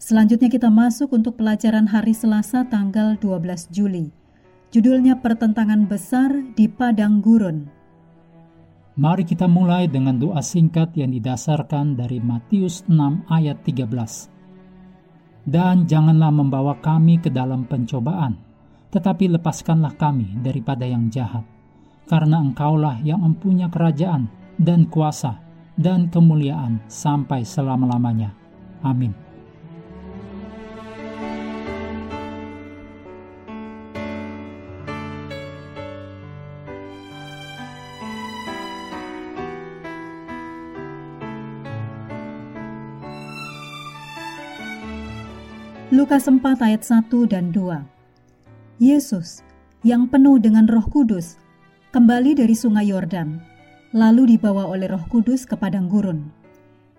Selanjutnya kita masuk untuk pelajaran hari Selasa tanggal 12 Juli. Judulnya Pertentangan Besar di Padang Gurun. Mari kita mulai dengan doa singkat yang didasarkan dari Matius 6 ayat 13. Dan janganlah membawa kami ke dalam pencobaan, tetapi lepaskanlah kami daripada yang jahat. Karena engkaulah yang mempunyai kerajaan dan kuasa dan kemuliaan sampai selama-lamanya. Amin. Lukas 4 ayat 1 dan 2 Yesus, yang penuh dengan roh kudus, kembali dari sungai Yordan, lalu dibawa oleh roh kudus ke padang gurun.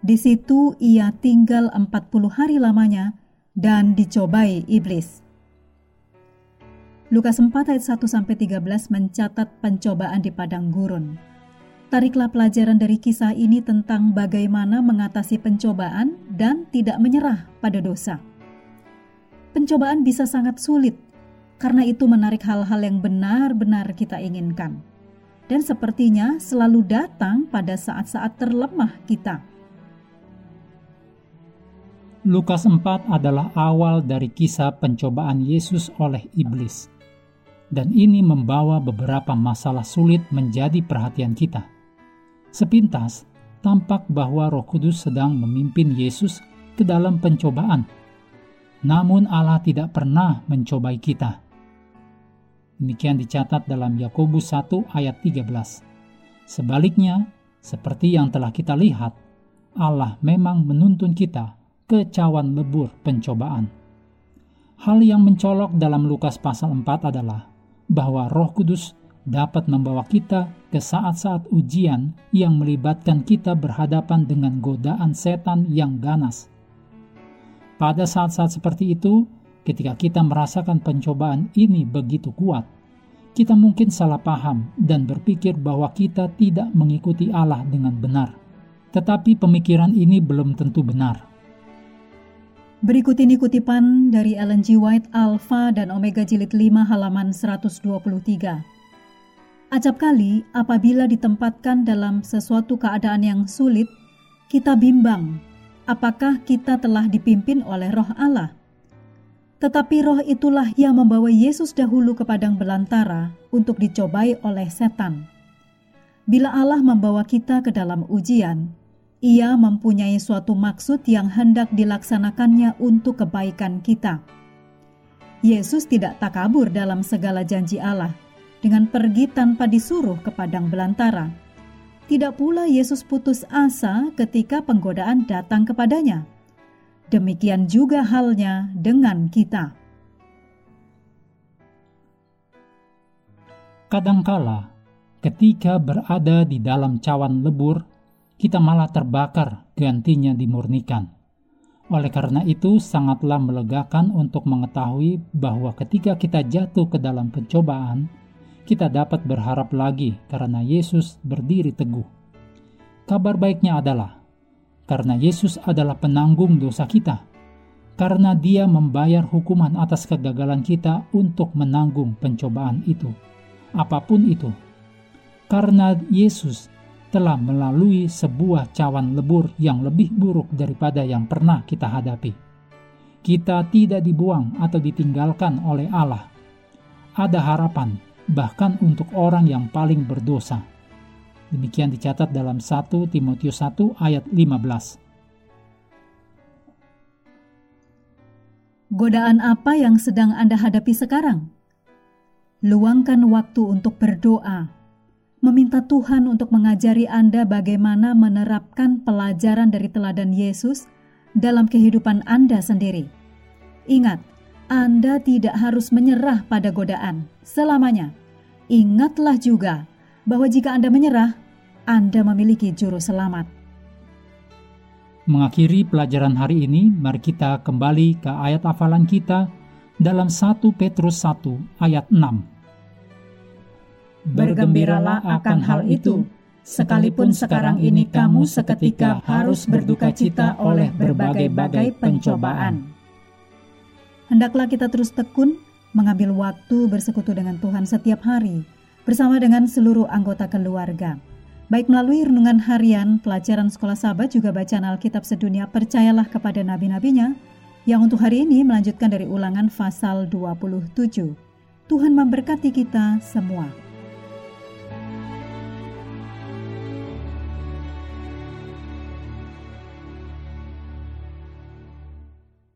Di situ ia tinggal 40 hari lamanya dan dicobai iblis. Lukas 4 ayat 1 13 mencatat pencobaan di padang gurun. Tariklah pelajaran dari kisah ini tentang bagaimana mengatasi pencobaan dan tidak menyerah pada dosa pencobaan bisa sangat sulit karena itu menarik hal-hal yang benar-benar kita inginkan. Dan sepertinya selalu datang pada saat-saat terlemah kita. Lukas 4 adalah awal dari kisah pencobaan Yesus oleh iblis. Dan ini membawa beberapa masalah sulit menjadi perhatian kita. Sepintas, tampak bahwa Roh Kudus sedang memimpin Yesus ke dalam pencobaan namun Allah tidak pernah mencobai kita. Demikian dicatat dalam Yakobus 1 ayat 13. Sebaliknya, seperti yang telah kita lihat, Allah memang menuntun kita ke cawan lebur pencobaan. Hal yang mencolok dalam Lukas pasal 4 adalah bahwa Roh Kudus dapat membawa kita ke saat-saat ujian yang melibatkan kita berhadapan dengan godaan setan yang ganas pada saat-saat seperti itu, ketika kita merasakan pencobaan ini begitu kuat, kita mungkin salah paham dan berpikir bahwa kita tidak mengikuti Allah dengan benar. Tetapi pemikiran ini belum tentu benar. Berikut ini kutipan dari Ellen G. White Alpha dan Omega Jilid 5 halaman 123. Acap kali apabila ditempatkan dalam sesuatu keadaan yang sulit, kita bimbang apakah kita telah dipimpin oleh roh Allah. Tetapi roh itulah yang membawa Yesus dahulu ke padang belantara untuk dicobai oleh setan. Bila Allah membawa kita ke dalam ujian, ia mempunyai suatu maksud yang hendak dilaksanakannya untuk kebaikan kita. Yesus tidak takabur dalam segala janji Allah dengan pergi tanpa disuruh ke padang belantara tidak pula Yesus putus asa ketika penggodaan datang kepadanya. Demikian juga halnya dengan kita. Kadangkala, ketika berada di dalam cawan lebur, kita malah terbakar, gantinya dimurnikan. Oleh karena itu, sangatlah melegakan untuk mengetahui bahwa ketika kita jatuh ke dalam pencobaan, kita dapat berharap lagi karena Yesus berdiri teguh. Kabar baiknya adalah karena Yesus adalah penanggung dosa kita, karena Dia membayar hukuman atas kegagalan kita untuk menanggung pencobaan itu, apa pun itu. Karena Yesus telah melalui sebuah cawan lebur yang lebih buruk daripada yang pernah kita hadapi. kita tidak dibuang atau ditinggalkan oleh Allah. Ada harapan, bahkan untuk orang yang paling berdosa. Demikian dicatat dalam 1 Timotius 1 ayat 15. Godaan apa yang sedang Anda hadapi sekarang? Luangkan waktu untuk berdoa, meminta Tuhan untuk mengajari Anda bagaimana menerapkan pelajaran dari teladan Yesus dalam kehidupan Anda sendiri. Ingat, Anda tidak harus menyerah pada godaan selamanya. Ingatlah juga bahwa jika Anda menyerah, Anda memiliki juru selamat. Mengakhiri pelajaran hari ini, mari kita kembali ke ayat hafalan kita dalam 1 Petrus 1 ayat 6. Bergembiralah akan hal itu, sekalipun sekarang ini kamu seketika harus berduka cita oleh berbagai-bagai pencobaan. Hendaklah kita terus tekun mengambil waktu bersekutu dengan Tuhan setiap hari bersama dengan seluruh anggota keluarga. Baik melalui renungan harian, pelajaran sekolah sahabat juga bacaan Alkitab sedunia percayalah kepada nabi-nabinya yang untuk hari ini melanjutkan dari ulangan pasal 27. Tuhan memberkati kita semua.